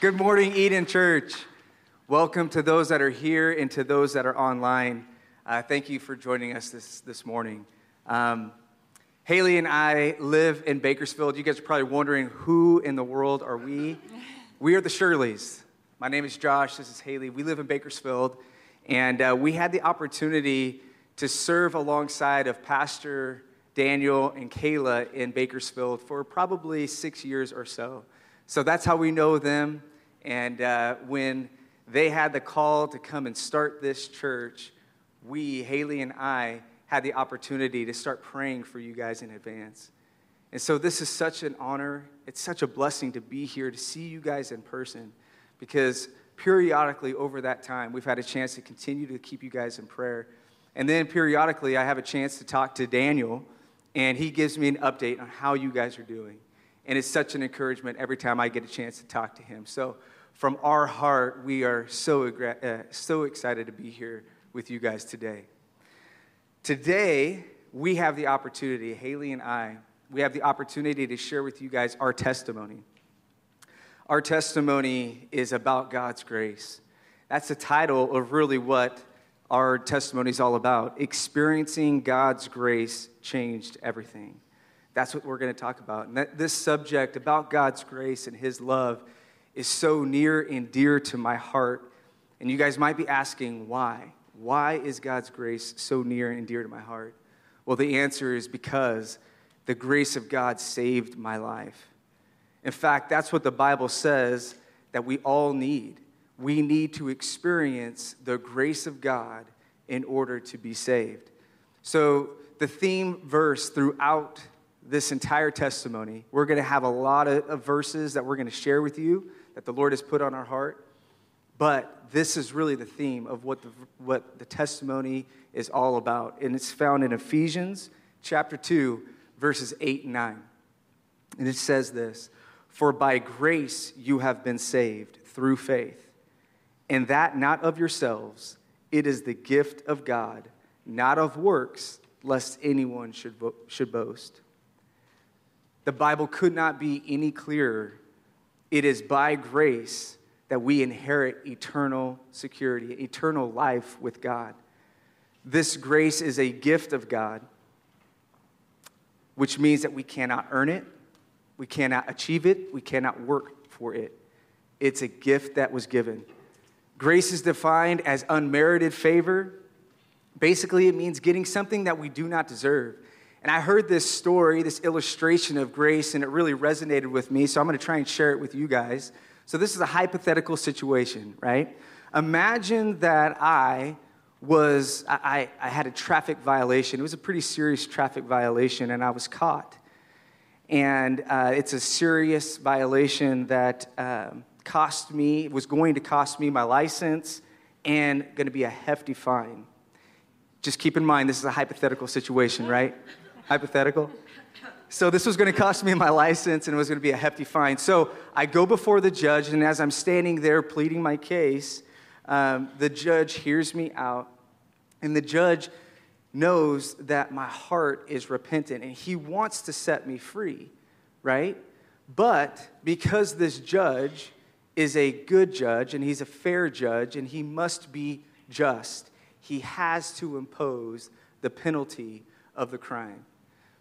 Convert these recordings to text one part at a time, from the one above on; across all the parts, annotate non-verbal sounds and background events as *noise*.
Good morning, Eden Church. Welcome to those that are here and to those that are online. Uh, thank you for joining us this, this morning. Um, Haley and I live in Bakersfield. You guys are probably wondering who in the world are we? We are the Shirleys. My name is Josh. This is Haley. We live in Bakersfield, and uh, we had the opportunity to serve alongside of Pastor Daniel and Kayla in Bakersfield for probably six years or so. So that's how we know them. And uh, when they had the call to come and start this church, we, Haley and I, had the opportunity to start praying for you guys in advance. And so this is such an honor. It's such a blessing to be here, to see you guys in person, because periodically over that time, we've had a chance to continue to keep you guys in prayer. And then periodically, I have a chance to talk to Daniel, and he gives me an update on how you guys are doing. And it's such an encouragement every time I get a chance to talk to him. So, from our heart, we are so, uh, so excited to be here with you guys today. Today, we have the opportunity, Haley and I, we have the opportunity to share with you guys our testimony. Our testimony is about God's grace. That's the title of really what our testimony is all about. Experiencing God's grace changed everything. That's what we're going to talk about. And that, this subject about God's grace and His love is so near and dear to my heart. And you guys might be asking, why? Why is God's grace so near and dear to my heart? Well, the answer is because the grace of God saved my life. In fact, that's what the Bible says that we all need. We need to experience the grace of God in order to be saved. So, the theme verse throughout this entire testimony. We're going to have a lot of, verses that we're going to share with you that the Lord has put on our heart. But this is really the theme of what the, what the testimony is all about. And it's found in Ephesians chapter 2, verses 8 and 9. And it says this For by grace you have been saved through faith, and that not of yourselves, it is the gift of God, not of works, lest anyone should, should boast. The Bible could not be any clearer. It is by grace that we inherit eternal security, eternal life with God. This grace is a gift of God, which means that we cannot earn it, we cannot achieve it, we cannot work for it. It's a gift that was given. Grace is defined as unmerited favor. Basically, it means getting something that we do not deserve. And I heard this story, this illustration of grace, and it really resonated with me. So I'm going to try and share it with you guys. So this is a hypothetical situation, right? Imagine that I was, I, I had a traffic violation. It was a pretty serious traffic violation, and I was caught. And uh, it's a serious violation that um, cost me, was going to cost me my license and going to be a hefty fine. Just keep in mind, this is a hypothetical situation, right? Hypothetical. So this was going to cost me my license and it was going to be a hefty fine. So I go before the judge, and as I'm standing there pleading my case, um, the judge hears me out, and the judge knows that my heart is repentant and he wants to set me free, right? But because this judge is a good judge and he's a fair judge and he must be just, he has to impose the penalty of the crime.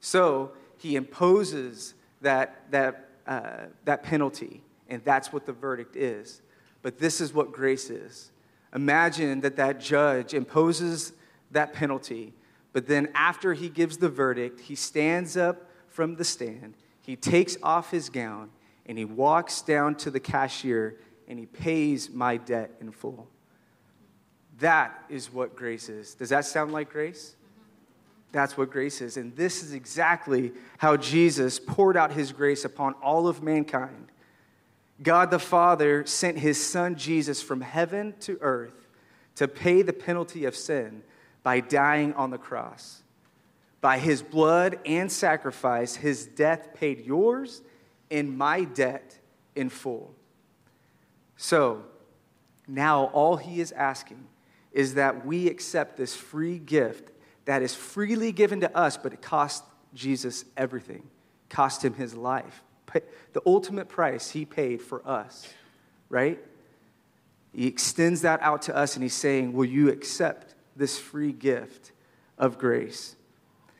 So he imposes that, that, uh, that penalty, and that's what the verdict is. But this is what grace is. Imagine that that judge imposes that penalty, but then after he gives the verdict, he stands up from the stand, he takes off his gown, and he walks down to the cashier and he pays my debt in full. That is what grace is. Does that sound like grace? That's what grace is. And this is exactly how Jesus poured out his grace upon all of mankind. God the Father sent his son Jesus from heaven to earth to pay the penalty of sin by dying on the cross. By his blood and sacrifice, his death paid yours and my debt in full. So now all he is asking is that we accept this free gift that is freely given to us, but it cost Jesus everything, cost him his life. The ultimate price he paid for us right? He extends that out to us and he's saying, Will you accept this free gift of grace?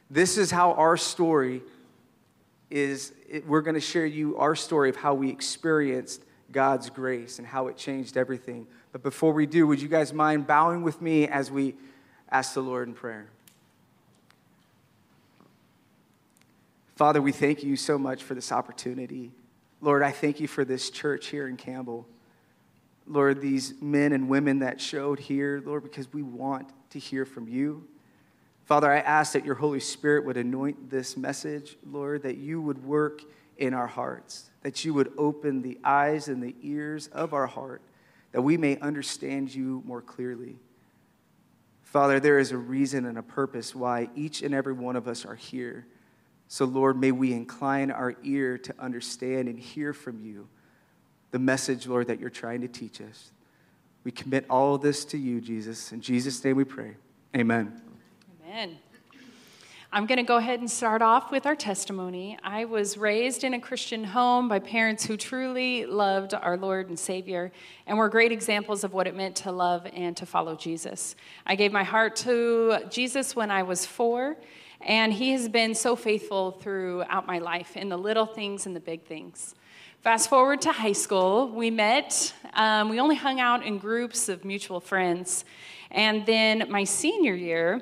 This is how our story is. We're going to share you our story of how we experienced God's grace and how it changed everything. But before we do, would you guys mind bowing with me as we ask the Lord in prayer? Father, we thank you so much for this opportunity. Lord, I thank you for this church here in Campbell. Lord, these men and women that showed here, Lord, because we want to hear from you. Father, I ask that your Holy Spirit would anoint this message, Lord, that you would work in our hearts, that you would open the eyes and the ears of our heart, that we may understand you more clearly. Father, there is a reason and a purpose why each and every one of us are here. So, Lord, may we incline our ear to understand and hear from you the message, Lord, that you're trying to teach us. We commit all of this to you, Jesus. In Jesus' name we pray. Amen. Amen. I'm going to go ahead and start off with our testimony. I was raised in a Christian home by parents who truly loved our Lord and Savior and were great examples of what it meant to love and to follow Jesus. I gave my heart to Jesus when I was four, and He has been so faithful throughout my life in the little things and the big things. Fast forward to high school, we met. Um, we only hung out in groups of mutual friends. And then my senior year,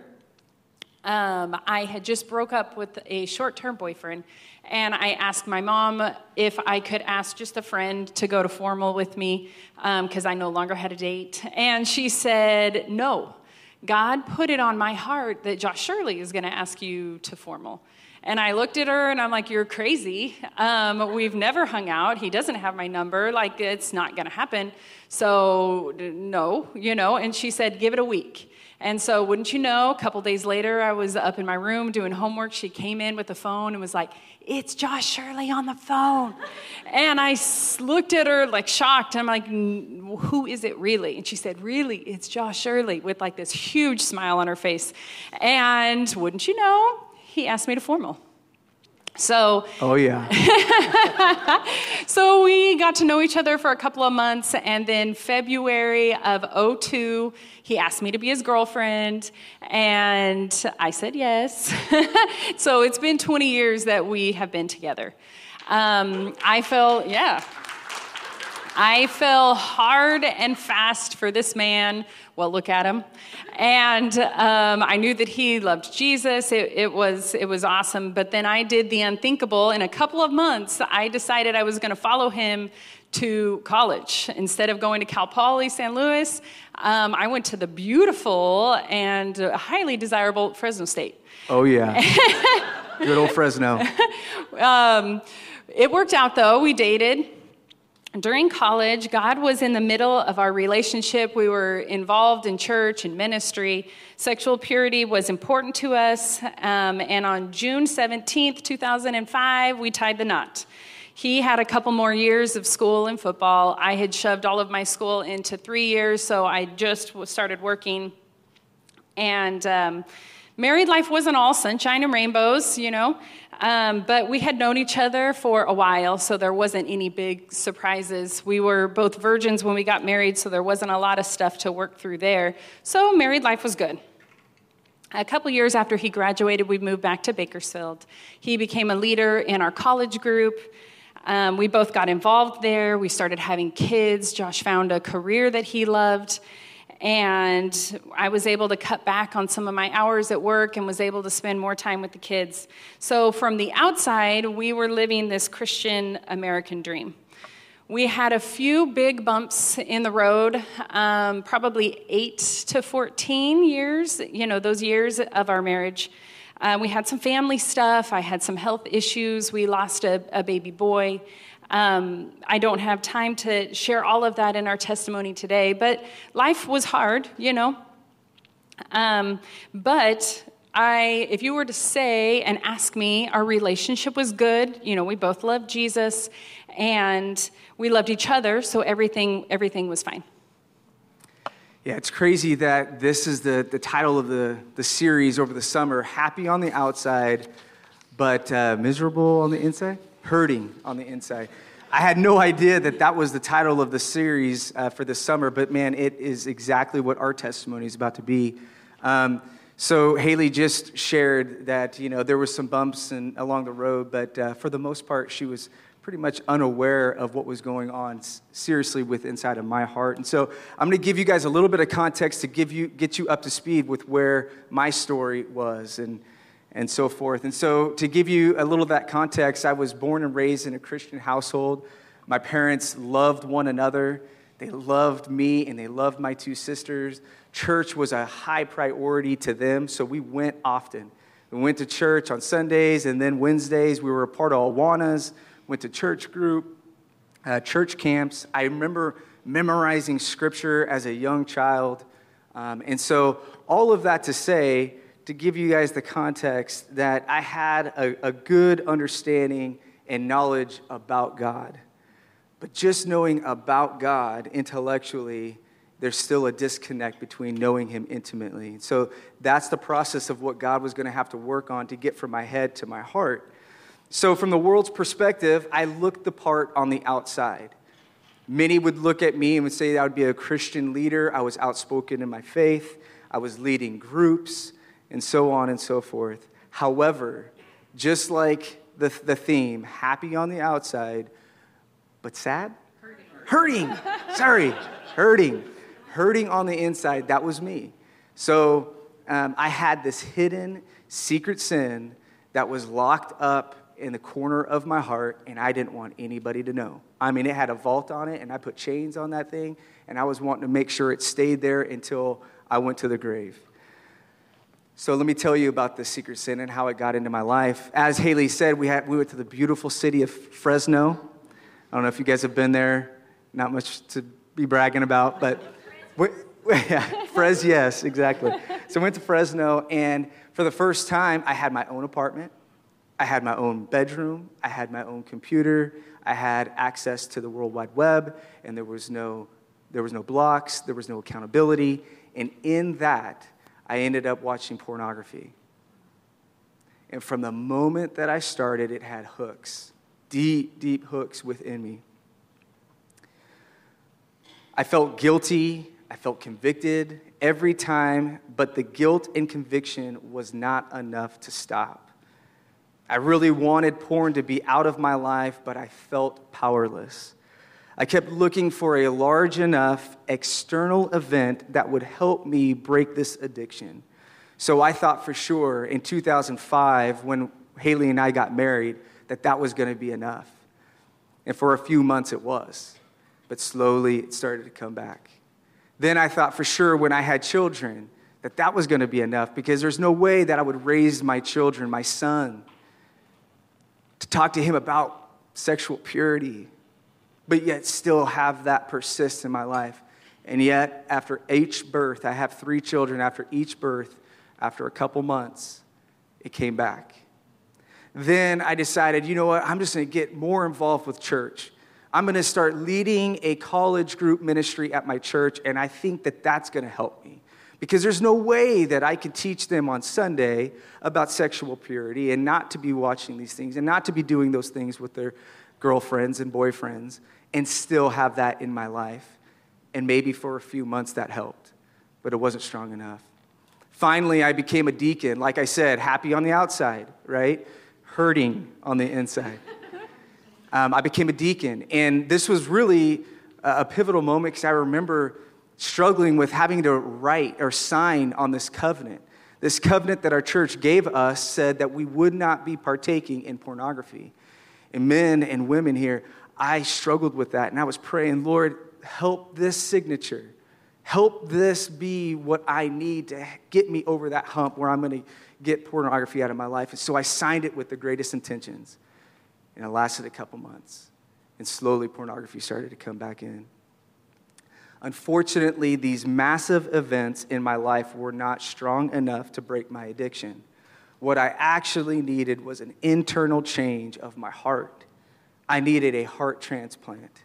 um, I had just broke up with a short term boyfriend, and I asked my mom if I could ask just a friend to go to formal with me because um, I no longer had a date. And she said, No. God put it on my heart that Josh Shirley is going to ask you to formal. And I looked at her and I'm like, You're crazy. Um, we've never hung out. He doesn't have my number. Like, it's not going to happen. So, no, you know. And she said, Give it a week. And so, wouldn't you know, a couple days later, I was up in my room doing homework. She came in with the phone and was like, It's Josh Shirley on the phone. and I looked at her like shocked. I'm like, Who is it really? And she said, Really, it's Josh Shirley with like this huge smile on her face. And wouldn't you know, he asked me to formal. So, oh yeah. *laughs* so we got to know each other for a couple of months, and then February of 02, he asked me to be his girlfriend, and I said yes. *laughs* so it's been 20 years that we have been together. Um, I felt, yeah. I fell hard and fast for this man. Well, look at him. And um, I knew that he loved Jesus. It, it, was, it was awesome. But then I did the unthinkable. In a couple of months, I decided I was going to follow him to college. Instead of going to Cal Poly San Luis, um, I went to the beautiful and highly desirable Fresno State. Oh, yeah. *laughs* Good old Fresno. *laughs* Um, it worked out, though. We dated during college, God was in the middle of our relationship. We were involved in church and ministry. Sexual purity was important to us. Um, and on June 17th, 2005, we tied the knot. He had a couple more years of school and football. I had shoved all of my school into three years, so I just started working. And um, married life wasn't all sunshine and rainbows, you know. Um, but we had known each other for a while, so there wasn't any big surprises. We were both virgins when we got married, so there wasn't a lot of stuff to work through there. So married life was good. A couple years after he graduated, we moved back to Bakersfield. He became a leader in our college group. Um, we both got involved there. We started having kids. Josh found a career that he loved and I was able to cut back on some of my hours at work and was able to spend more time with the kids. So, from the outside, we were living this Christian American dream. We had a few big bumps in the road, um, probably 8 to 14 years, you know, those years of our marriage. Uh, we had some family stuff. I had some health issues. We lost a, a baby boy. Um, I don't have time to share all of that in our testimony today, but life was hard, you know. Um, but I, if you were to say and ask me, our relationship was good. You know, we both loved Jesus, and we loved each other, so everything, everything was fine. Yeah, it's crazy that this is the, the title of the, the series over the summer Happy on the Outside, but uh, miserable on the inside hurting on the inside. I had no idea that that was the title of the series uh, for this summer, but man, it is exactly what our testimony is about to be. Um, so Haley just shared that you know there was some bumps in, along the road, but uh, for the most part, she was pretty much unaware of what was going on seriously with inside of my heart. And so I'm going to give you guys a little bit of context to give you get you up to speed with where my story was and and so forth. And so, to give you a little of that context, I was born and raised in a Christian household. My parents loved one another. They loved me and they loved my two sisters. Church was a high priority to them, so we went often. We went to church on Sundays and then Wednesdays. We were a part of Awanas, went to church group, uh, church camps. I remember memorizing scripture as a young child. Um, and so, all of that to say, to give you guys the context that I had a, a good understanding and knowledge about God. But just knowing about God intellectually, there's still a disconnect between knowing Him intimately. So that's the process of what God was going to have to work on to get from my head to my heart. So, from the world's perspective, I looked the part on the outside. Many would look at me and would say that I would be a Christian leader. I was outspoken in my faith. I was leading groups and so on and so forth. However, just like the, the theme, happy on the outside, but sad? Hurting. hurting. Sorry, hurting. Hurting on the inside, that was me. So um, I had this hidden secret sin that was locked up in the corner of my heart, and I didn't want anybody to know. I mean, it had a vault on it, and I put chains on that thing, and I was wanting to make sure it stayed there until I went to the grave. So let me tell you about the secret sin and how it got into my life. As Haley said, we, had, we went to the beautiful city of Fresno. I don't know if you guys have been there. Not much to be bragging about, but *laughs* we, *laughs* yeah, Fres, yes, exactly. So I went to Fresno, and for the first time, I had my own apartment. I had my own bedroom. I had my own computer. I had access to the World Wide Web, and there was no, there was no blocks. There was no accountability. And in that, I ended up watching pornography. And from the moment that I started, it had hooks, deep, deep hooks within me. I felt guilty. I felt convicted every time, but the guilt and conviction was not enough to stop. I really wanted porn to be out of my life, but I felt powerless. I kept looking for a large enough external event that would help me break this addiction. So I thought for sure in 2005, when Haley and I got married, that that was going to be enough. And for a few months it was. But slowly it started to come back. Then I thought for sure when I had children that that was going to be enough because there's no way that I would raise my children, my son, to talk to him about sexual purity but yet still have that persist in my life. And yet, after each birth, I have three children. After each birth, after a couple months, it came back. Then I decided, you know what, I'm just gonna get more involved with church. I'm gonna start leading a college group ministry at my church, and I think that that's gonna help me. Because there's no way that I could teach them on Sunday about sexual purity and not to be watching these things and not to be doing those things with their girlfriends and boyfriends and still have that in my life. And maybe for a few months that helped, but it wasn't strong enough. Finally, I became a deacon. Like I said, happy on the outside, right? Hurting on the inside. *laughs* Um, I became a deacon. And this was really a pivotal moment because I remember struggling with having to write or sign on this covenant. This covenant that our church gave us said that we would not be partaking in pornography. And men and women here, I struggled with that and I was praying, Lord, help this signature. Help this be what I need to get me over that hump where I'm going to get pornography out of my life. And so I signed it with the greatest intentions. And it lasted a couple months. And slowly pornography started to come back in. Unfortunately, these massive events in my life were not strong enough to break my addiction. What I actually needed was an internal change of my heart I needed a heart transplant.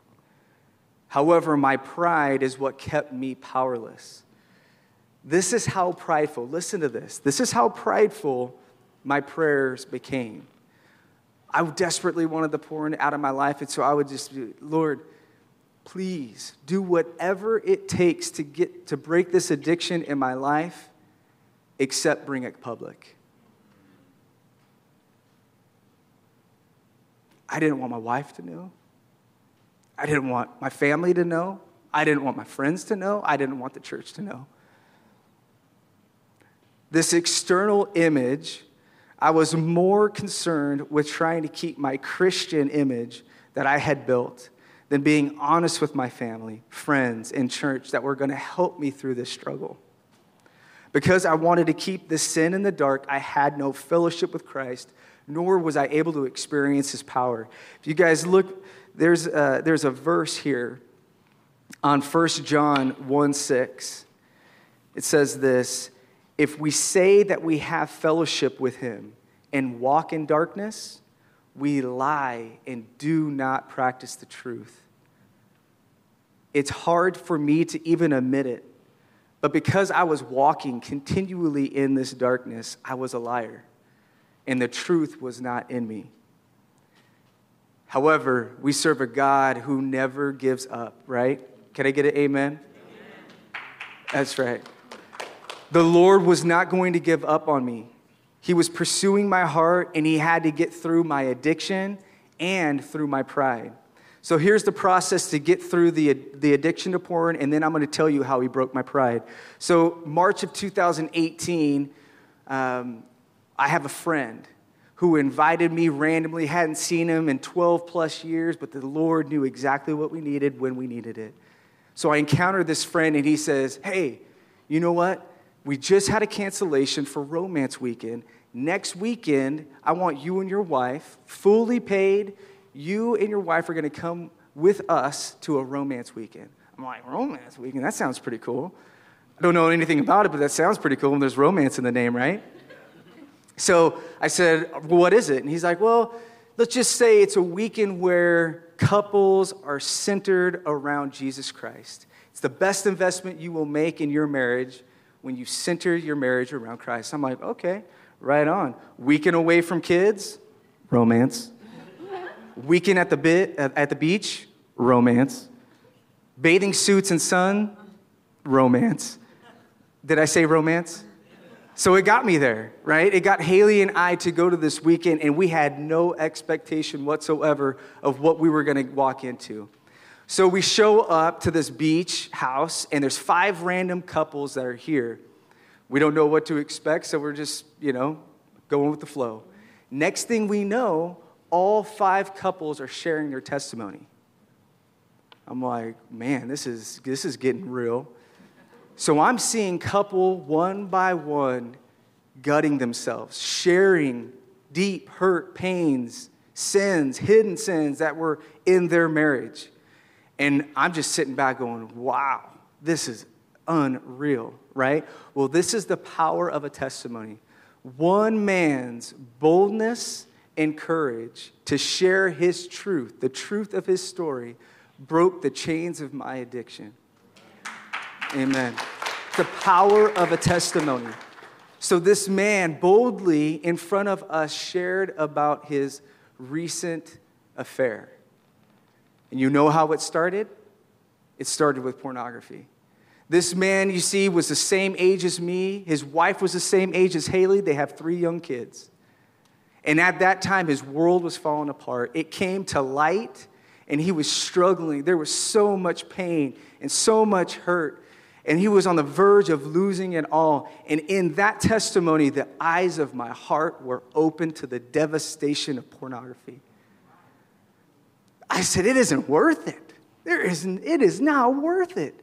However, my pride is what kept me powerless. This is how prideful, listen to this. This is how prideful my prayers became. I desperately wanted the porn out of my life. And so I would just be, Lord, please do whatever it takes to get to break this addiction in my life, except bring it public. I didn't want my wife to know. I didn't want my family to know. I didn't want my friends to know. I didn't want the church to know. This external image, I was more concerned with trying to keep my Christian image that I had built than being honest with my family, friends, and church that were going to help me through this struggle. Because I wanted to keep this sin in the dark, I had no fellowship with Christ, nor was I able to experience his power. If you guys look, there's a, there's a verse here on 1 John 1 6. It says this If we say that we have fellowship with him and walk in darkness, we lie and do not practice the truth. It's hard for me to even admit it, but because I was walking continually in this darkness, I was a liar, and the truth was not in me. However, we serve a God who never gives up, right? Can I get an amen? amen? That's right. The Lord was not going to give up on me. He was pursuing my heart, and He had to get through my addiction and through my pride. So here's the process to get through the, the addiction to porn, and then I'm going to tell you how He broke my pride. So, March of 2018, um, I have a friend who invited me randomly, hadn't seen him in 12 plus years, but the Lord knew exactly what we needed when we needed it. So I encountered this friend, and he says, Hey, you know what? We just had a cancellation for romance weekend. Next weekend, I want you and your wife, fully paid, you and your wife are going to come with us to a romance weekend. I'm like, romance weekend? That sounds pretty cool. I don't know anything about it, but that sounds pretty cool. And there's romance in the name, right? So I said, What is it? And he's like, Well, let's just say it's a weekend where couples are centered around Jesus Christ. It's the best investment you will make in your marriage when you center your marriage around Christ. I'm like, okay, right on. Weekend away from kids, romance. Weekend at the at the beach, romance. Bathing suits and sun, romance. Did I say romance? So it got me there, right? It got Haley and I to go to this weekend, and we had no expectation whatsoever of what we were going to walk into. So we show up to this beach house, and there's five random couples that are here. We don't know what to expect, so we're just, you know, going with the flow. Next thing we know, all five couples are sharing their testimony. I'm like, man, this is, this is getting real. So I'm seeing couple one by one gutting themselves, sharing deep hurt, pains, sins, hidden sins that were in their marriage. And I'm just sitting back going, wow, this is unreal, right? Well, this is the power of a testimony. One man's boldness and courage to share his truth, the truth of his story, broke the chains of my addiction. Amen. The power of a testimony. So, this man boldly in front of us shared about his recent affair. And you know how it started? It started with pornography. This man, you see, was the same age as me. His wife was the same age as Haley. They have three young kids. And at that time, his world was falling apart. It came to light, and he was struggling. There was so much pain and so much hurt. And he was on the verge of losing it all. And in that testimony, the eyes of my heart were open to the devastation of pornography. I said, It isn't worth it. There isn't, it is not worth it.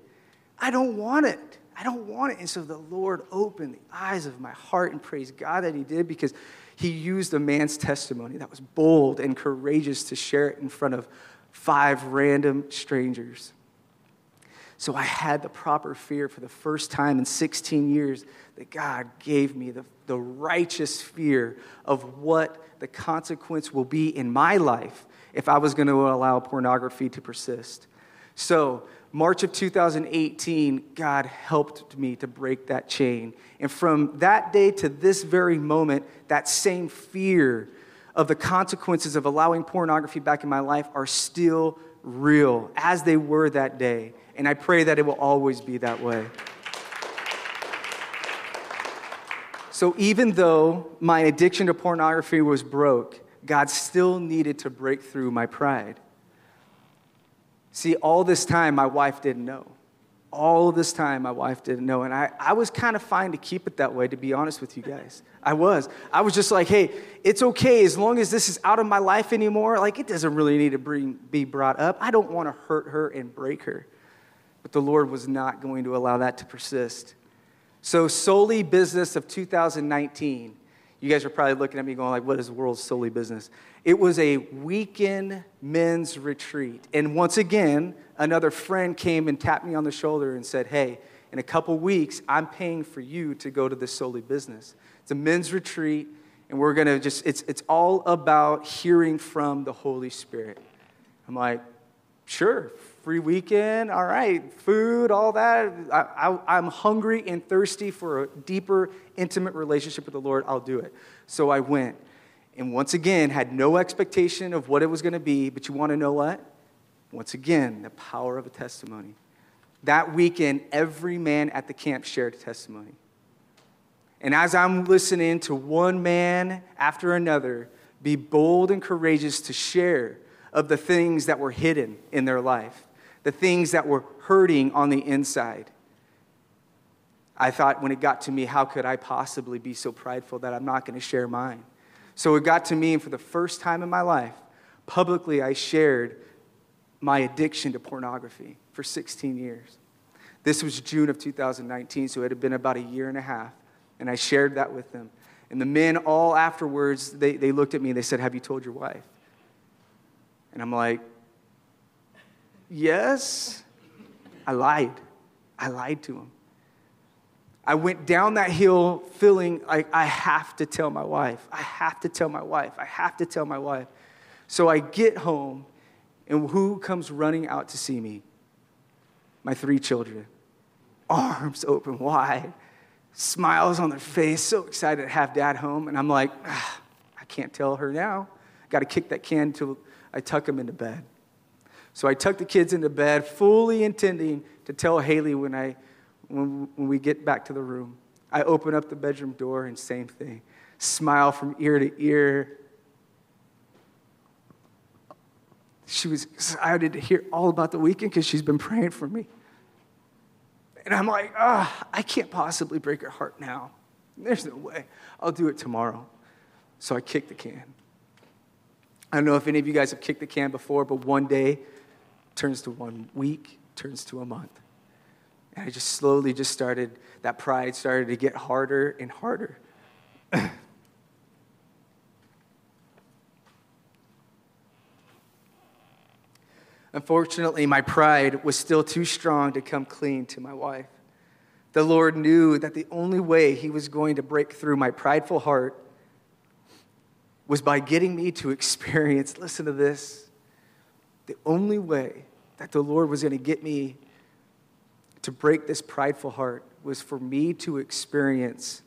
I don't want it. I don't want it. And so the Lord opened the eyes of my heart and praise God that He did because He used a man's testimony that was bold and courageous to share it in front of five random strangers. So I had the proper fear for the first time in 16 years that God gave me the, the righteous fear of what the consequence will be in my life if I was going to allow pornography to persist. So, March of 2018, God helped me to break that chain. And from that day to this very moment, that same fear of the consequences of allowing pornography back in my life are still real as they were that day. And I pray that it will always be that way. So even though my addiction to pornography was broke, God still needed to break through my pride. See, all this time, my wife didn't know. All this time, my wife didn't know. And I, I was kind of fine to keep it that way, to be honest with you guys. I was. I was just like, hey, it's okay as long as this is out of my life anymore. Like, it doesn't really need to bring, be brought up. I don't want to hurt her and break her. But the Lord was not going to allow that to persist. So, solely business of 2019. You guys are probably looking at me going like, what is the world's solely business? It was a weekend men's retreat. And once again, another friend came and tapped me on the shoulder and said, hey, in a couple weeks, I'm paying for you to go to this solely business. It's a men's retreat, and we're gonna just, it's, it's all about hearing from the Holy Spirit. I'm like, sure, free weekend, all right, food, all that. I, am hungry and thirsty for a deeper, intimate relationship with the Lord. I'll do it. So I went. And once again, had no expectation of what it was going to be. But you want to know what? Once again, the power of a testimony. That weekend, every man at the camp shared a testimony. And as I'm listening to one man after another be bold and courageous to share of the things that were hidden in their life, the things that were hurting on the inside. I thought when it got to me, how could I possibly be so prideful that I'm not going to share mine? So it got to me, and for the first time in my life, publicly, I shared my addiction to pornography for 16 years. This was June of 2019, so it had been about a year and a half, and I shared that with them. And the men all afterwards, they, they looked at me and they said, Have you told your wife? And I'm like, Yes, I lied. I lied to him. I went down that hill feeling like I have to tell my wife. I have to tell my wife. I have to tell my wife. So I get home, and who comes running out to see me? My three children. Arms open wide, smiles on their face, so excited to have dad home. And I'm like, ah, I can't tell her now. Got to kick that can until I tuck him into bed. So I tucked the kids into bed, fully intending to tell Haley when, I, when, when we get back to the room. I open up the bedroom door and same thing. Smile from ear to ear. She was excited to hear all about the weekend because she's been praying for me. And I'm like, ah, I can't possibly break her heart now. There's no way. I'll do it tomorrow. So I kicked the can. I don't know if any of you guys have kicked the can before, but one day turns to one week, turns to a month. And I just slowly just started, that pride started to get harder and harder. *clears throat* Unfortunately, my pride was still too strong to come clean to my wife. The Lord knew that the only way He was going to break through my prideful heart was by getting me to experience, listen to this, the only way that the Lord was going to get me to break this prideful heart was for me to experience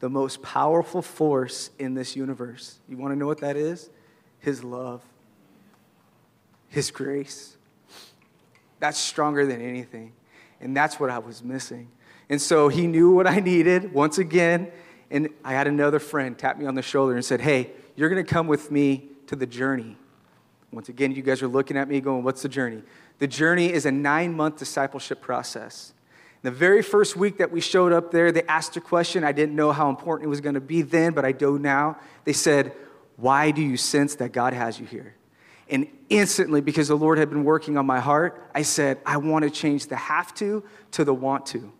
the most powerful force in this universe. You want to know what that is? His love, His grace. That's stronger than anything. And that's what I was missing. And so He knew what I needed once again. And I had another friend tap me on the shoulder and said, Hey, you're going to come with me to the journey. Once again, you guys are looking at me going, What's the journey? The journey is a nine month discipleship process. The very first week that we showed up there, they asked a question. I didn't know how important it was going to be then, but I do now. They said, Why do you sense that God has you here? And instantly, because the Lord had been working on my heart, I said, I want to change the have to to the want to.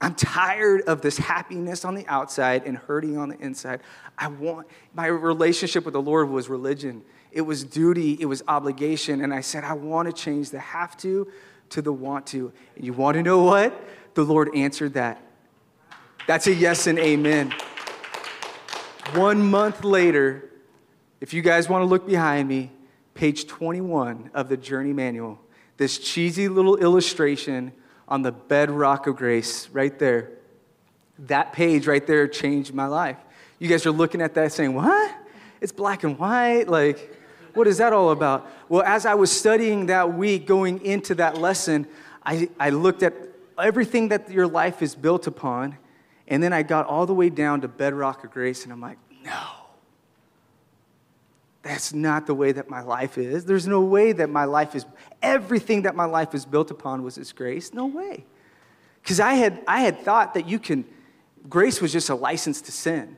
I'm tired of this happiness on the outside and hurting on the inside. I want my relationship with the Lord was religion. It was duty, it was obligation. And I said, I want to change the have to to the want to. And you want to know what? The Lord answered that. That's a yes and amen. One month later, if you guys want to look behind me, page 21 of the Journey Manual, this cheesy little illustration on the bedrock of grace right there. That page right there changed my life. You guys are looking at that saying, What? it's black and white. Like, what is that all about? Well, as I was studying that week, going into that lesson, I, I looked at everything that your life is built upon, and then I got all the way down to bedrock of grace, and I'm like, no. That's not the way that my life is. There's no way that my life is, everything that my life is built upon was His grace. No way. Because I had, I had thought that you can, grace was just a license to sin.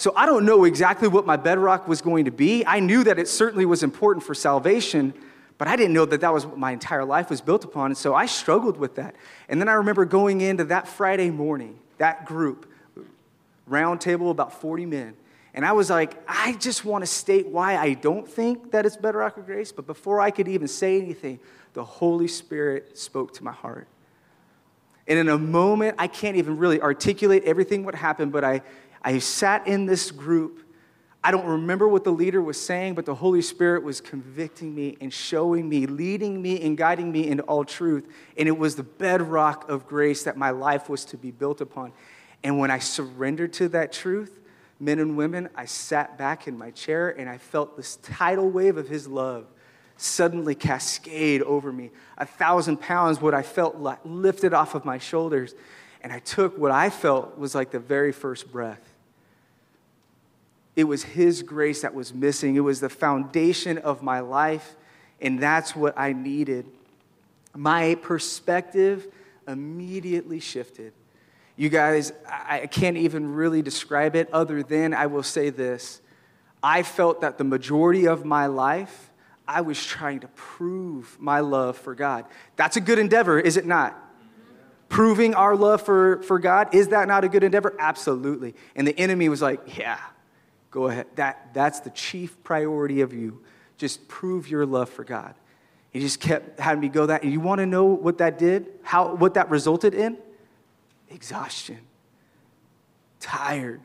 So I don't know exactly what my bedrock was going to be. I knew that it certainly was important for salvation, but I didn't know that that was what my entire life was built upon. And so I struggled with that. And then I remember going into that Friday morning, that group, round table, about 40 men. And I was like, I just want to state why I don't think that it's bedrock of grace. But before I could even say anything, the Holy Spirit spoke to my heart. And in a moment, I can't even really articulate everything what happened, but I, I sat in this group. I don't remember what the leader was saying, but the Holy Spirit was convicting me and showing me, leading me and guiding me into all truth. And it was the bedrock of grace that my life was to be built upon. And when I surrendered to that truth, men and women, I sat back in my chair and I felt this tidal wave of His love suddenly cascade over me. A thousand pounds, what I felt lifted off of my shoulders. And I took what I felt was like the very first breath. It was His grace that was missing. It was the foundation of my life, and that's what I needed. My perspective immediately shifted. You guys, I can't even really describe it other than I will say this. I felt that the majority of my life, I was trying to prove my love for God. That's a good endeavor, is it not? Proving our love for, for God, is that not a good endeavor? Absolutely. And the enemy was like, yeah, Go ahead. That, that's the chief priority of you. Just prove your love for God. He just kept having me go that. And you want to know what that did? How, what that resulted in? Exhaustion. Tired.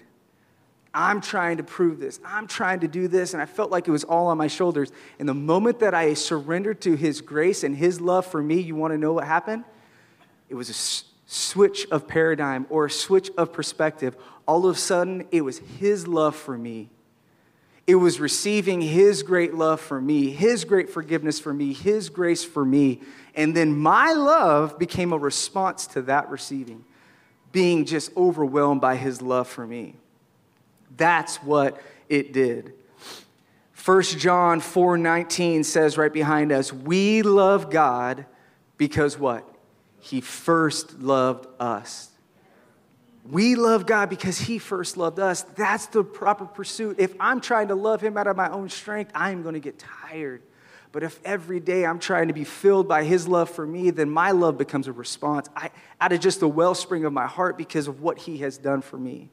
I'm trying to prove this. I'm trying to do this. And I felt like it was all on my shoulders. And the moment that I surrendered to His grace and His love for me, you want to know what happened? It was a switch of paradigm or a switch of perspective. All of a sudden, it was His love for me. It was receiving His great love for me, His great forgiveness for me, His grace for me. And then my love became a response to that receiving, being just overwhelmed by His love for me. That's what it did. 1 John 4:19 says right behind us, "We love God because what? He first loved us. We love God because He first loved us. That's the proper pursuit. If I'm trying to love Him out of my own strength, I'm going to get tired. But if every day I'm trying to be filled by His love for me, then my love becomes a response I, out of just the wellspring of my heart because of what He has done for me.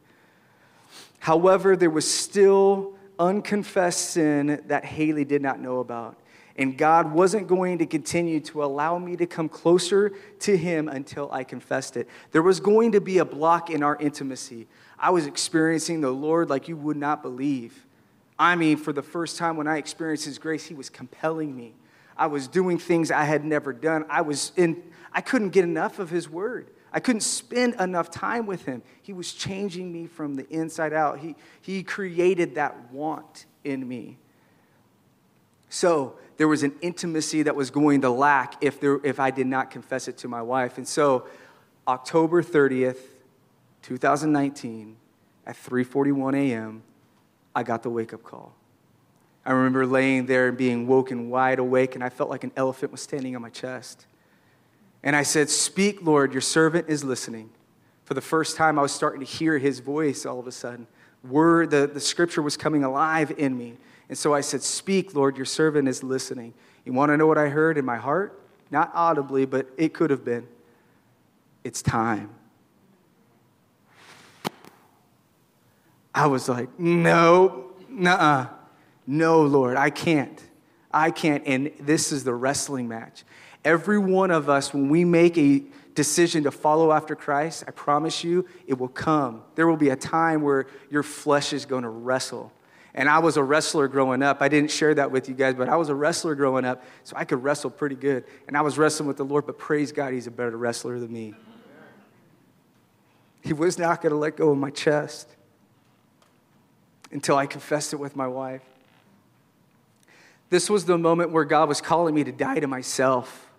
However, there was still unconfessed sin that Haley did not know about. And God wasn't going to continue to allow me to come closer to Him until I confessed it. There was going to be a block in our intimacy. I was experiencing the Lord like you would not believe. I mean, for the first time when I experienced His grace, He was compelling me. I was doing things I had never done. I was in, I couldn't get enough of His Word. I couldn't spend enough time with Him. He was changing me from the inside out. He, he created that want in me. So, there was an intimacy that was going to lack if, there, if I did not confess it to my wife. And so, October 30th, 2019, at 3:41 a.m., I got the wake-up call. I remember laying there and being woken wide awake, and I felt like an elephant was standing on my chest. And I said, Speak, Lord, your servant is listening. For the first time, I was starting to hear his voice all of a sudden. Word, the, the scripture was coming alive in me. And so I said, Speak, Lord, your servant is listening. You want to know what I heard in my heart? Not audibly, but it could have been. It's time. I was like, No, nah, no, Lord, I can't. I can't. And this is the wrestling match. Every one of us, when we make a decision to follow after Christ, I promise you, it will come. There will be a time where your flesh is going to wrestle. And I was a wrestler growing up. I didn't share that with you guys, but I was a wrestler growing up, so I could wrestle pretty good. And I was wrestling with the Lord, but praise God, He's a better wrestler than me. He was not going to let go of my chest. until I confessed it with my wife. This was the moment where God was calling me to die to myself.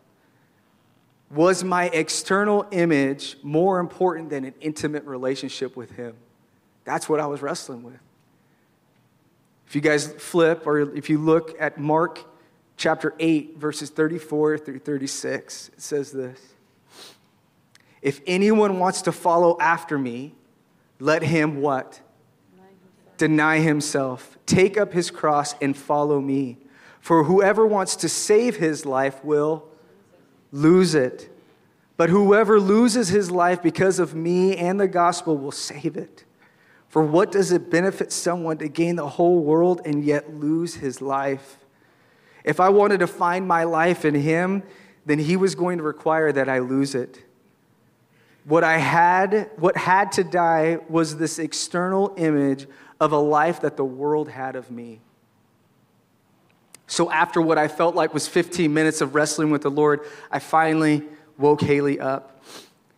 Was my external image more important than an intimate relationship with Him? That's what I was wrestling with. If you guys flip or if you look at Mark chapter 8, verses 34 through 36, it says this If anyone wants to follow after me, let him what? Deny himself, take up his cross, and follow me. For whoever wants to save his life will lose it. But whoever loses his life because of me and the gospel will save it. For what does it benefit someone to gain the whole world and yet lose his life? If I wanted to find my life in him, then he was going to require that I lose it. What I had, what had to die was this external image of a life that the world had of me. So, after what I felt like was 15 minutes of wrestling with the Lord, I finally woke Haley up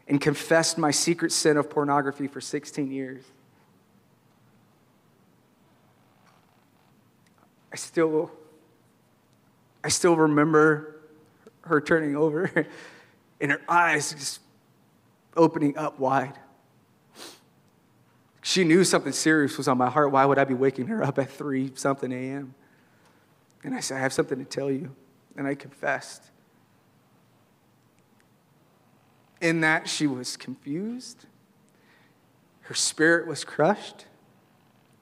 and confessed my secret sin of pornography for 16 years. I still, I still remember her turning over *laughs* and her eyes just opening up wide. She knew something serious was on my heart. Why would I be waking her up at 3 something a.m.? And I said, I have something to tell you. And I confessed. In that, she was confused. Her spirit was crushed.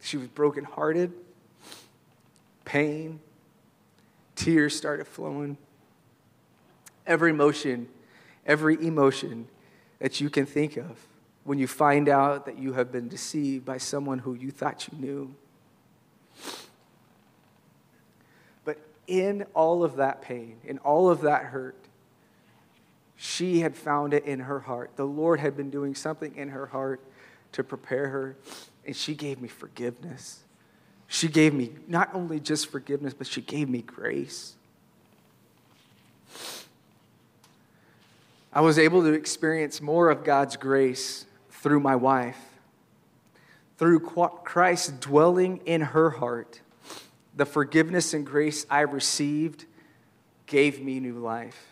She was brokenhearted. Pain. Tears started flowing. Every emotion, every emotion that you can think of when you find out that you have been deceived by someone who you thought you knew. But in all of that pain, in all of that hurt, she had found it in her heart. The Lord had been doing something in her heart to prepare her, and she gave me forgiveness. She gave me not only just forgiveness, but she gave me grace. I was able to experience more of God's grace through my wife. Through Christ dwelling in her heart, the forgiveness and grace I received gave me new life.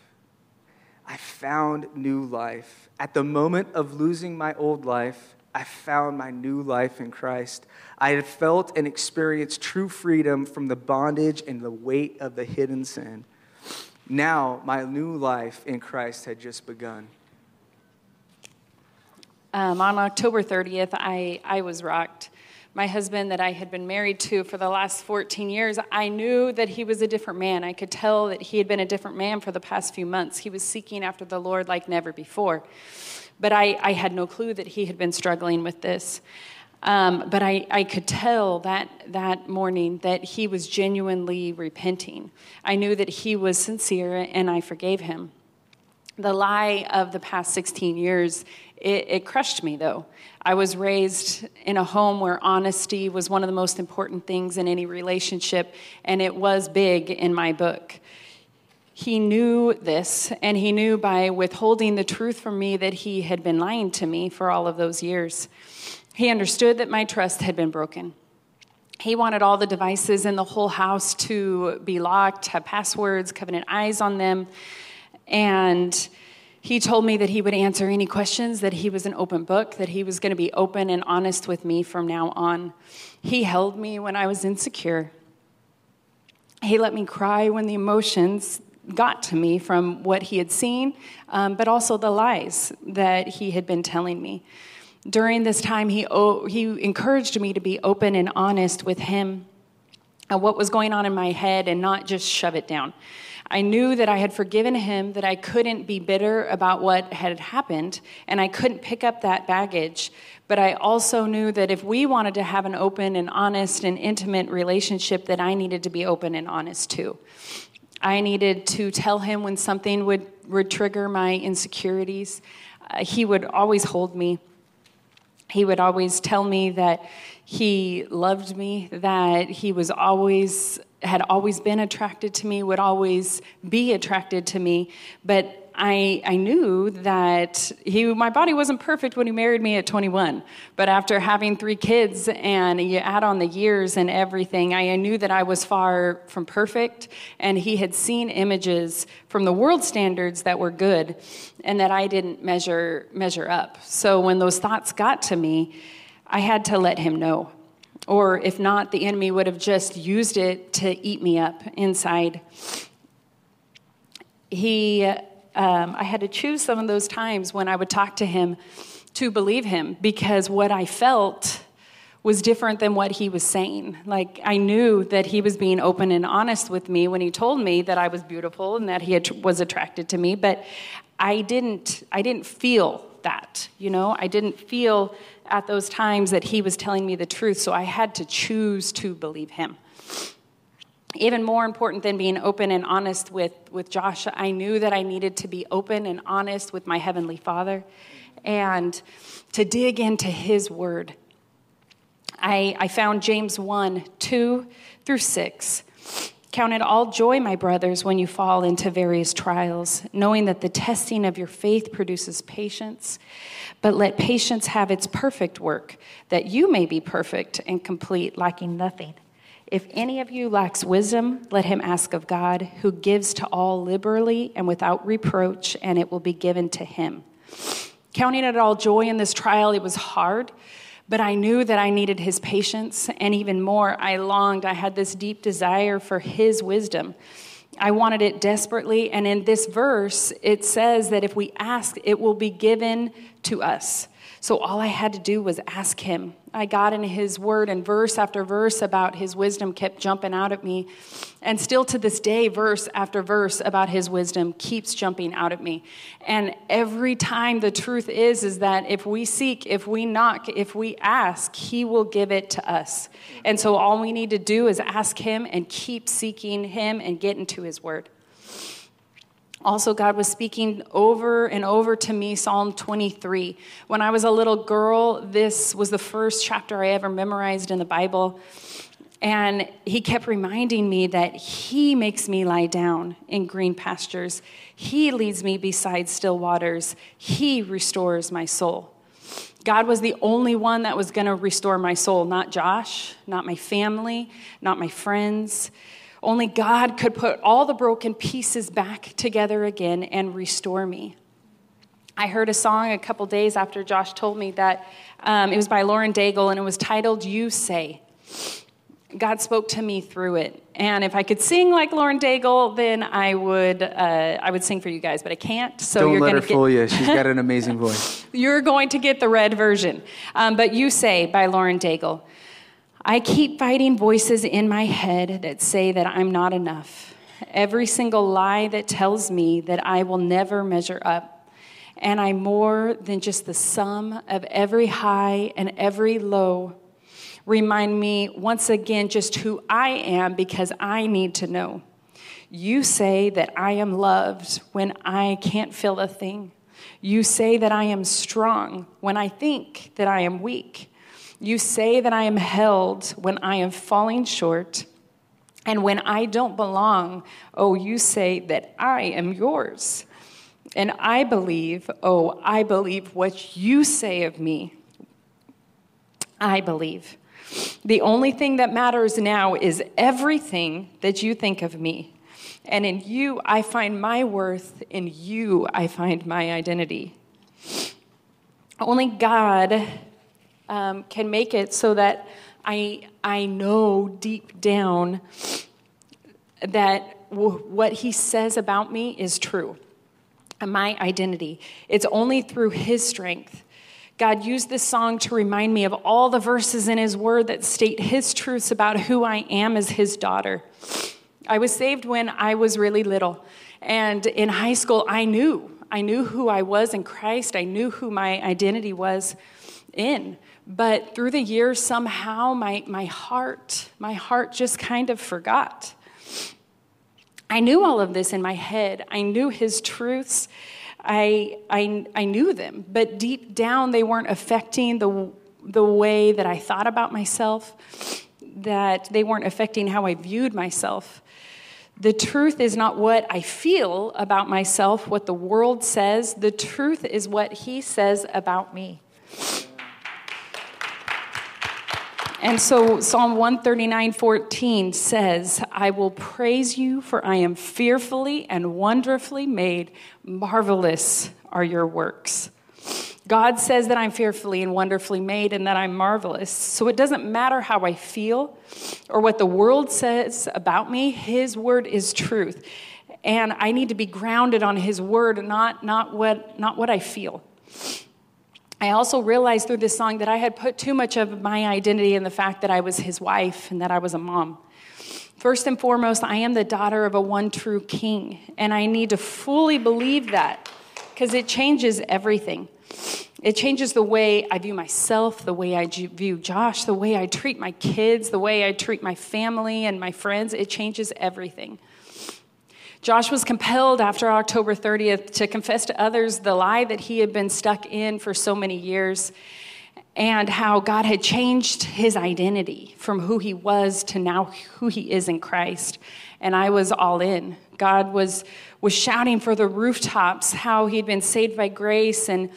I found new life. At the moment of losing my old life, I found my new life in Christ. I had felt and experienced true freedom from the bondage and the weight of the hidden sin. Now, my new life in Christ had just begun. Um, on October 30th, I, I was rocked. My husband, that I had been married to for the last 14 years, I knew that he was a different man. I could tell that he had been a different man for the past few months. He was seeking after the Lord like never before. But I, I had no clue that he had been struggling with this. Um, but I, I could tell that, that morning that he was genuinely repenting. I knew that he was sincere and I forgave him. The lie of the past 16 years it, it crushed me, though. I was raised in a home where honesty was one of the most important things in any relationship, and it was big in my book. He knew this, and he knew by withholding the truth from me that he had been lying to me for all of those years. He understood that my trust had been broken. He wanted all the devices in the whole house to be locked, have passwords, covenant eyes on them, and he told me that he would answer any questions, that he was an open book, that he was going to be open and honest with me from now on. He held me when I was insecure. He let me cry when the emotions got to me from what he had seen, um, but also the lies that he had been telling me. During this time, he, he encouraged me to be open and honest with him and what was going on in my head and not just shove it down. I knew that I had forgiven him, that I couldn't be bitter about what had happened, and I couldn't pick up that baggage. But I also knew that if we wanted to have an open and honest and intimate relationship, that I needed to be open and honest too. I needed to tell him when something would, would trigger my insecurities. Uh, he would always hold me. He would always tell me that he loved me, that he was always had always been attracted to me, would always be attracted to me, but I, I knew that he, my body wasn't perfect when he married me at 21. But after having three kids and you add on the years and everything, I knew that I was far from perfect. And he had seen images from the world standards that were good and that I didn't measure, measure up. So when those thoughts got to me, I had to let him know. Or if not, the enemy would have just used it to eat me up inside. He, um, I had to choose some of those times when I would talk to him to believe him because what I felt was different than what he was saying. Like, I knew that he was being open and honest with me when he told me that I was beautiful and that he was attracted to me, but I didn't, I didn't feel that, you know? I didn't feel at those times that he was telling me the truth, so I had to choose to believe him. Even more important than being open and honest with, with Josh, I knew that I needed to be open and honest with my Heavenly Father and to dig into His Word. I, I found James 1 2 through 6. Count it all joy, my brothers, when you fall into various trials, knowing that the testing of your faith produces patience. But let patience have its perfect work, that you may be perfect and complete, lacking nothing. If any of you lacks wisdom, let him ask of God, who gives to all liberally and without reproach, and it will be given to him. Counting it all joy in this trial, it was hard but I knew that I needed his patience, and even more, I longed. I had this deep desire for his wisdom. I wanted it desperately, and in this verse, it says that if we ask, it will be given to us. So all I had to do was ask him. I got in his word, and verse after verse about his wisdom kept jumping out at me. And still to this day, verse after verse about his wisdom keeps jumping out at me. And every time the truth is, is that if we seek, if we knock, if we ask, he will give it to us. And so all we need to do is ask him and keep seeking him and get into his word. Also, God was speaking over and over to me Psalm 23. When I was a little girl, this was the first chapter I ever memorized in the Bible. And he kept reminding me that he makes me lie down in green pastures. He leads me beside still waters. He restores my soul. God was the only one that was going to restore my soul, not Josh, not my family, not my friends. Only God could put all the broken pieces back together again and restore me. I heard a song a couple days after Josh told me that um, it was by Lauren Daigle and it was titled You Say. God spoke to me through it. And if I could sing like Lauren Daigle, then I would, uh, I would sing for you guys, but I can't. So Don't you're let her get... fool you. She's got an *laughs* amazing voice. you're going to get the red version. Um, but You Say by Lauren Daigle. I keep fighting voices in my head that say that I'm not enough. Every single lie that tells me that I will never measure up. And I'm more than just the sum of every high and every low. Remind me once again just who I am because I need to know. You say that I am loved when I can't feel a thing. You say that I am strong when I think that I am weak. You say that I am held when I am falling short. And when I don't belong, oh, you say that I am yours. And I believe, oh, I believe what you say of me. I believe. The only thing that matters now is everything that you think of me. And in you, I find my worth. In you, I find my identity. Only God um, can make it so that I, I know deep down that w- what he says about me is true, my identity. It's only through his strength. God used this song to remind me of all the verses in his word that state his truths about who I am as his daughter. I was saved when I was really little. And in high school, I knew. I knew who I was in Christ. I knew who my identity was in. But through the years, somehow my, my heart, my heart just kind of forgot. I knew all of this in my head. I knew his truths. I, I, I knew them, but deep down they weren't affecting the, the way that I thought about myself, that they weren't affecting how I viewed myself. The truth is not what I feel about myself, what the world says. The truth is what He says about me. And so Psalm 139 14 says, I will praise you, for I am fearfully and wonderfully made. Marvelous are your works. God says that I'm fearfully and wonderfully made and that I'm marvelous. So it doesn't matter how I feel or what the world says about me, His word is truth. And I need to be grounded on His word, not, not, what, not what I feel. I also realized through this song that I had put too much of my identity in the fact that I was his wife and that I was a mom. First and foremost, I am the daughter of a one true king, and I need to fully believe that because it changes everything. It changes the way I view myself, the way I view Josh, the way I treat my kids, the way I treat my family and my friends. It changes everything. Josh was compelled after October 30th to confess to others the lie that he had been stuck in for so many years and how God had changed his identity from who he was to now who he is in Christ. And I was all in. God was, was shouting for the rooftops how he'd been saved by grace and,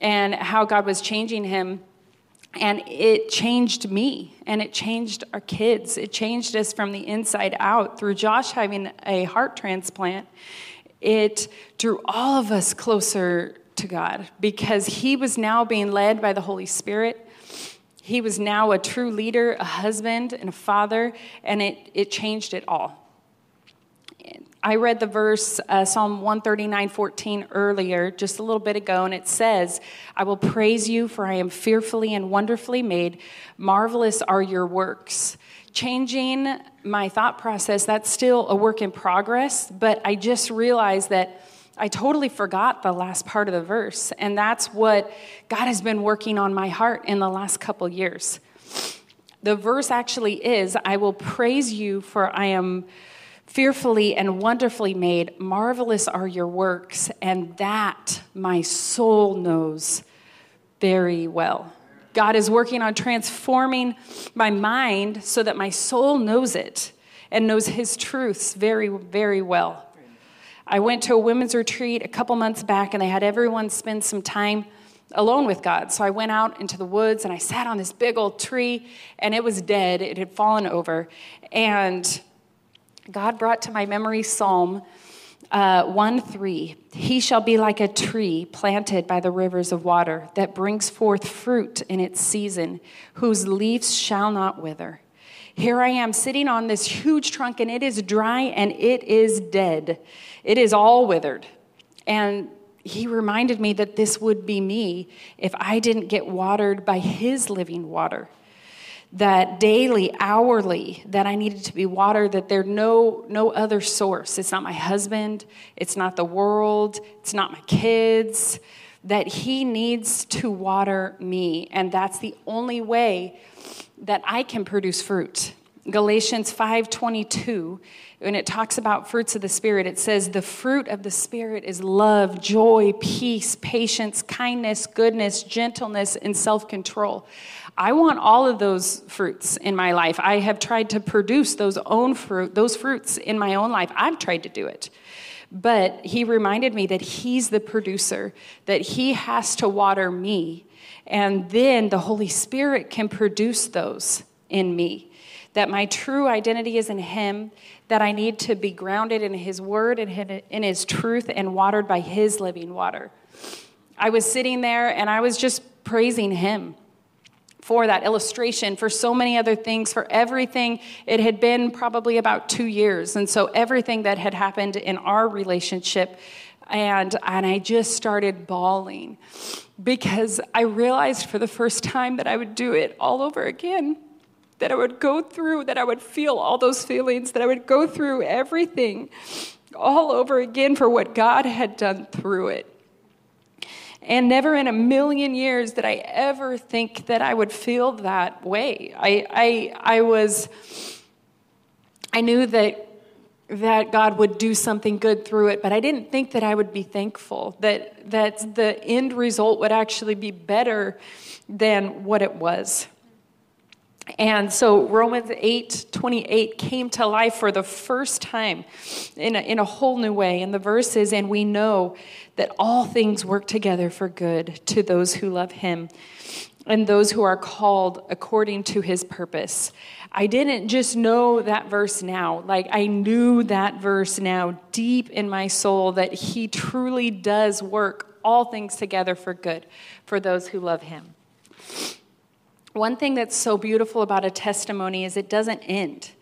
and how God was changing him. And it changed me and it changed our kids. It changed us from the inside out. Through Josh having a heart transplant, it drew all of us closer to God because he was now being led by the Holy Spirit. He was now a true leader, a husband, and a father, and it, it changed it all. I read the verse, uh, Psalm 139 14, earlier, just a little bit ago, and it says, I will praise you, for I am fearfully and wonderfully made. Marvelous are your works. Changing my thought process, that's still a work in progress, but I just realized that I totally forgot the last part of the verse, and that's what God has been working on my heart in the last couple years. The verse actually is, I will praise you, for I am fearfully and wonderfully made. Marvelous are your works, and that my soul knows very well. God is working on transforming my mind so that my soul knows it and knows his truths very, very well. I went to a women's retreat a couple months back, and they had everyone spend some time alone with God. So I went out into the woods and I sat on this big old tree, and it was dead. It had fallen over. And God brought to my memory Psalm uh, 1 3. He shall be like a tree planted by the rivers of water that brings forth fruit in its season, whose leaves shall not wither. Here I am sitting on this huge trunk, and it is dry and it is dead. It is all withered. And he reminded me that this would be me if I didn't get watered by his living water that daily, hourly, that I needed to be watered, that there's no, no other source. It's not my husband, it's not the world, it's not my kids, that he needs to water me. And that's the only way that I can produce fruit. Galatians 5:22 when it talks about fruits of the spirit it says the fruit of the spirit is love, joy, peace, patience, kindness, goodness, gentleness and self-control. I want all of those fruits in my life. I have tried to produce those own fruit, those fruits in my own life. I've tried to do it. But he reminded me that he's the producer, that he has to water me, and then the Holy Spirit can produce those in me. That my true identity is in him, that I need to be grounded in his word and in his truth and watered by his living water. I was sitting there and I was just praising him for that illustration, for so many other things, for everything. It had been probably about two years. And so everything that had happened in our relationship, and, and I just started bawling because I realized for the first time that I would do it all over again. That I would go through, that I would feel all those feelings, that I would go through everything all over again for what God had done through it. And never in a million years did I ever think that I would feel that way. I, I, I was, I knew that that God would do something good through it, but I didn't think that I would be thankful, that, that the end result would actually be better than what it was. And so Romans 8 28 came to life for the first time in a, in a whole new way. And the verse is, And we know that all things work together for good to those who love him and those who are called according to his purpose. I didn't just know that verse now, like I knew that verse now deep in my soul that he truly does work all things together for good for those who love him. One thing that's so beautiful about a testimony is it doesn't end.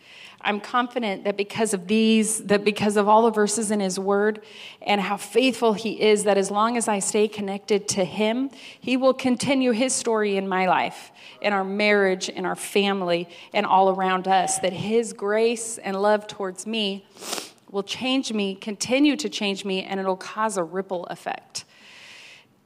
I'm confident that because of these, that because of all the verses in His Word and how faithful He is, that as long as I stay connected to Him, He will continue His story in my life, in our marriage, in our family, and all around us. That His grace and love towards me will change me, continue to change me, and it'll cause a ripple effect.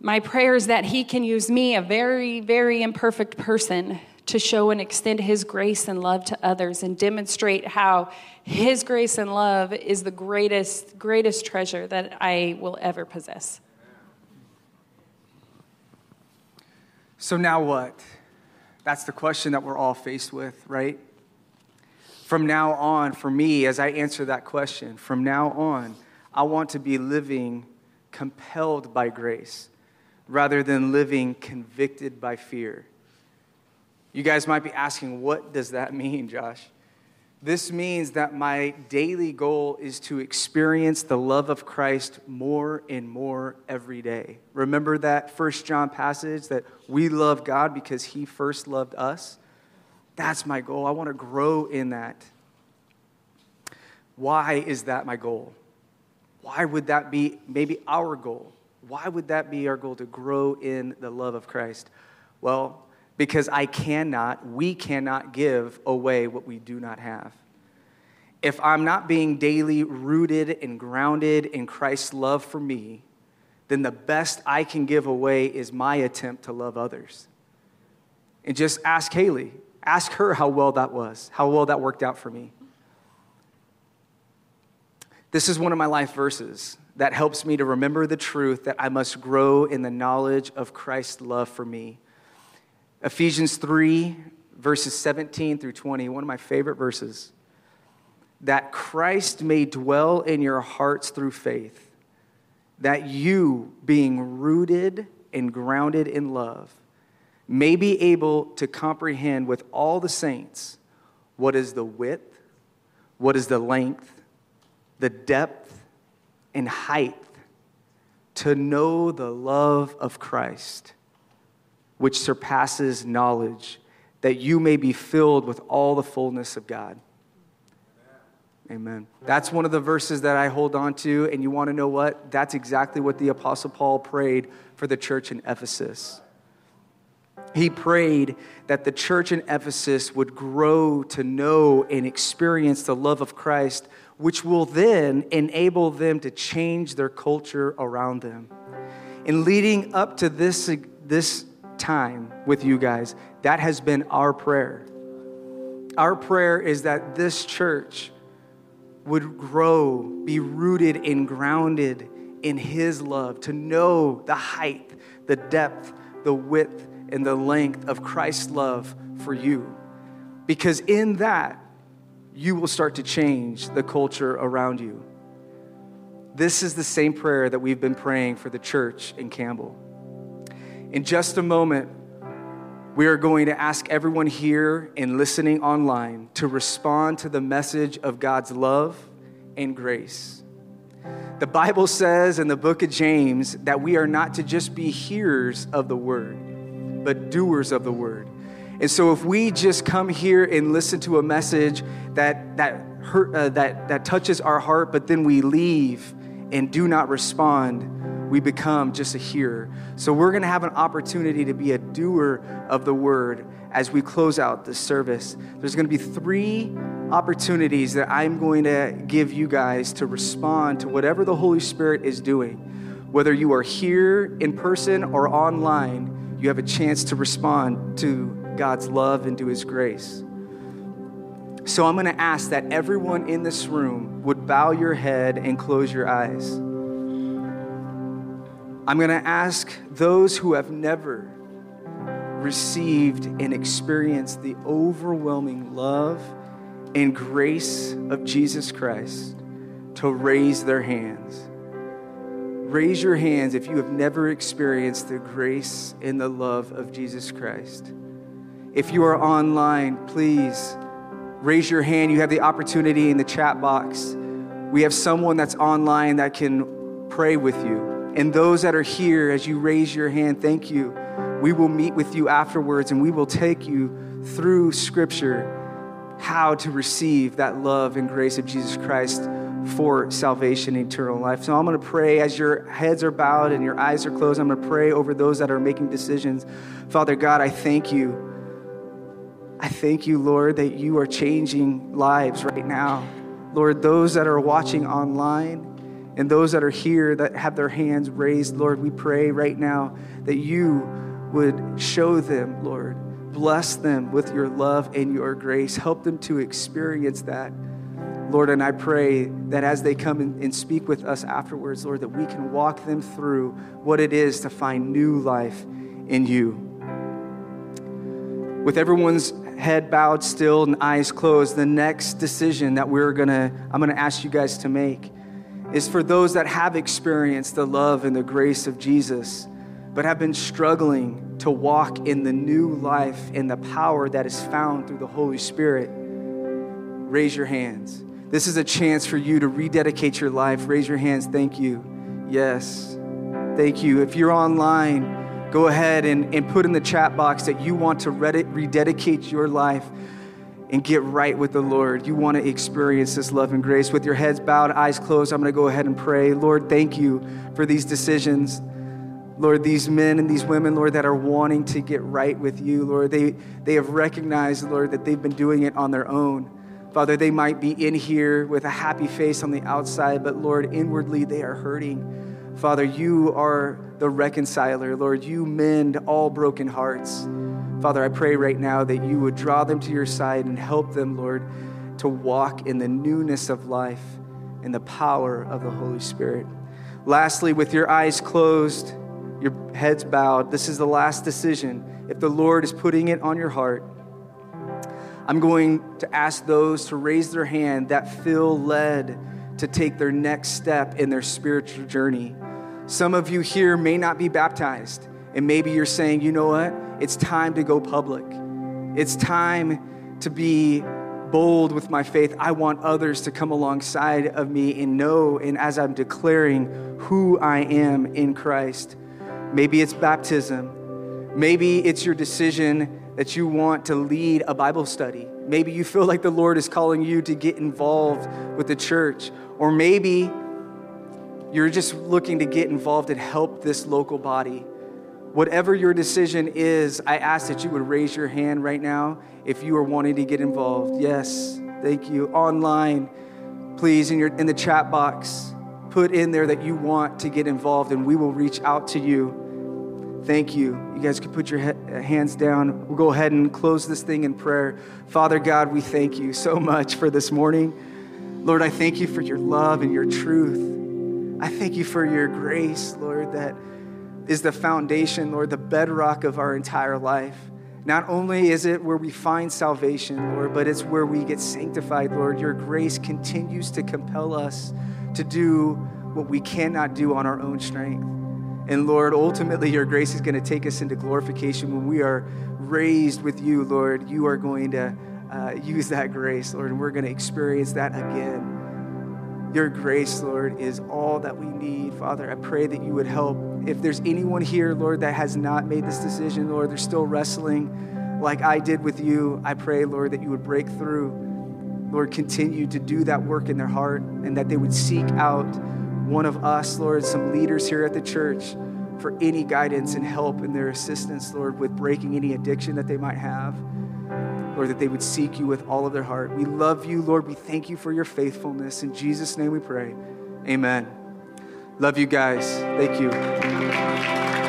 My prayer is that He can use me, a very, very imperfect person, to show and extend His grace and love to others and demonstrate how His grace and love is the greatest, greatest treasure that I will ever possess. So now what? That's the question that we're all faced with, right? From now on, for me, as I answer that question, from now on, I want to be living compelled by grace rather than living convicted by fear. You guys might be asking, what does that *laughs* mean, Josh? This means that my daily goal is to experience the love of Christ more and more every day. Remember that First John passage that we love God because he first loved us? That's my goal. I want to grow in that. Why is that my goal? Why would that be maybe our goal? Why would that be our goal to grow in the love of Christ? Well, because I cannot, we cannot give away what we do not have. If I'm not being daily rooted and grounded in Christ's love for me, then the best I can give away is my attempt to love others. And just ask Haley, ask her how well that was, how well that worked out for me. This is one of my life verses that helps me to remember the truth that I must grow in the knowledge of Christ's love for me. Ephesians 3, verses 17 through 20, one of my favorite verses. That Christ may dwell in your hearts through faith, that you, being rooted and grounded in love, may be able to comprehend with all the saints what is the width, what is the length, the depth, and height, to know the love of Christ which surpasses knowledge, that you may be filled with all the fullness of God. Amen. That's one of the verses that I hold on to, and you want to know what? That's exactly what the Apostle Paul prayed for the church in Ephesus. He prayed that the church in Ephesus would grow to know and experience the love of Christ, which will then enable them to change their culture around them. In leading up to this, this time with you guys, that has been our prayer. Our prayer is that this church would grow, be rooted and grounded in His love, to know the height, the depth, the width, and the length of Christ's love for you. Because in that, you will start to change the culture around you. This is the same prayer that we've been praying for the church in Campbell. In just a moment, we are going to ask everyone here and listening online to respond to the message of God's love and grace. The Bible says in the book of James that we are not to just be hearers of the word, but doers of the word. And so if we just come here and listen to a message that, that, hurt, uh, that, that touches our heart, but then we leave and do not respond, we become just a hearer. So we're going to have an opportunity to be a doer of the word as we close out this service. There's going to be three opportunities that I'm going to give you guys to respond to whatever the Holy Spirit is doing. Whether you are here in person or online, you have a chance to respond to God's love and to His grace. So I'm going to ask that everyone in this room would bow your head and close your eyes. I'm going to ask those who have never received and experienced the overwhelming love and grace of Jesus Christ to raise their hands. Raise your hands if you have never experienced the grace and the love of Jesus Christ. If you are online, please raise your hand. You have the opportunity in the chat box. We have someone that's online that can pray with you. And those that are here, as you raise your hand, thank you. We will meet with you afterwards and we will take you through Scripture how to receive that love and grace of Jesus Christ for salvation and eternal life. So I'm going to pray as your heads are bowed and your eyes are closed. I'm going to pray over those that are making decisions. Father God, I thank you. I thank you, Lord, that you are changing lives right now. Lord, those that are watching online and those that are here that have their hands raised, Lord, we pray right now that you would show them, Lord. Bless them with your love and your grace. Help them to experience that Lord, and I pray that as they come and speak with us afterwards, Lord, that we can walk them through what it is to find new life in you. With everyone's head bowed still and eyes closed, the next decision that we're gonna, I'm gonna ask you guys to make is for those that have experienced the love and the grace of Jesus, but have been struggling to walk in the new life and the power that is found through the Holy Spirit. Raise your hands. This is a chance for you to rededicate your life. Raise your hands. Thank you. Yes. Thank you. If you're online, go ahead and, and put in the chat box that you want to rededicate your life and get right with the Lord. You want to experience this love and grace. With your heads bowed, eyes closed, I'm going to go ahead and pray. Lord, thank you for these decisions. Lord, these men and these women, Lord, that are wanting to get right with you, Lord, they, they have recognized, Lord, that they've been doing it on their own. Father, they might be in here with a happy face on the outside, but Lord, inwardly they are hurting. Father, you are the reconciler. Lord, you mend all broken hearts. Father, I pray right now that you would draw them to your side and help them, Lord, to walk in the newness of life and the power of the Holy Spirit. Lastly, with your eyes closed, your heads bowed, this is the last decision. If the Lord is putting it on your heart, I'm going to ask those to raise their hand that feel led to take their next step in their spiritual journey. Some of you here may not be baptized, and maybe you're saying, you know what? It's time to go public. It's time to be bold with my faith. I want others to come alongside of me and know, and as I'm declaring who I am in Christ. Maybe it's baptism. Maybe it's your decision that you want to lead a Bible study. Maybe you feel like the Lord is calling you to get involved with the church. Or maybe you're just looking to get involved and help this local body. Whatever your decision is, I ask that you would raise your hand right now if you are wanting to get involved. Yes, thank you. Online, please, in, your, in the chat box, put in there that you want to get involved, and we will reach out to you Thank you. You guys can put your hands down. We'll go ahead and close this thing in prayer. Father God, we thank you so much for this morning. Lord, I thank you for your love and your truth. I thank you for your grace, Lord, that is the foundation, Lord, the bedrock of our entire life. Not only is it where we find salvation, Lord, but it's where we get sanctified, Lord. Your grace continues to compel us to do what we cannot do on our own strength. And Lord, ultimately, your grace is going to take us into glorification when we are raised with you, Lord. You are going to uh, use that grace, Lord, and we're going to experience that again. Your grace, Lord, is all that we need. Father, I pray that you would help. If there's anyone here, Lord, that has not made this decision, Lord, they're still wrestling like I did with you, I pray, Lord, that you would break through. Lord, continue to do that work in their heart and that they would seek out one of us, Lord, some leaders here at the church for any guidance and help and their assistance, Lord, with breaking any addiction that they might have. Lord, that they would seek you with all of their heart. We love you, Lord. We thank you for your faithfulness. In Jesus' name we pray. Amen. Love you guys. Thank you.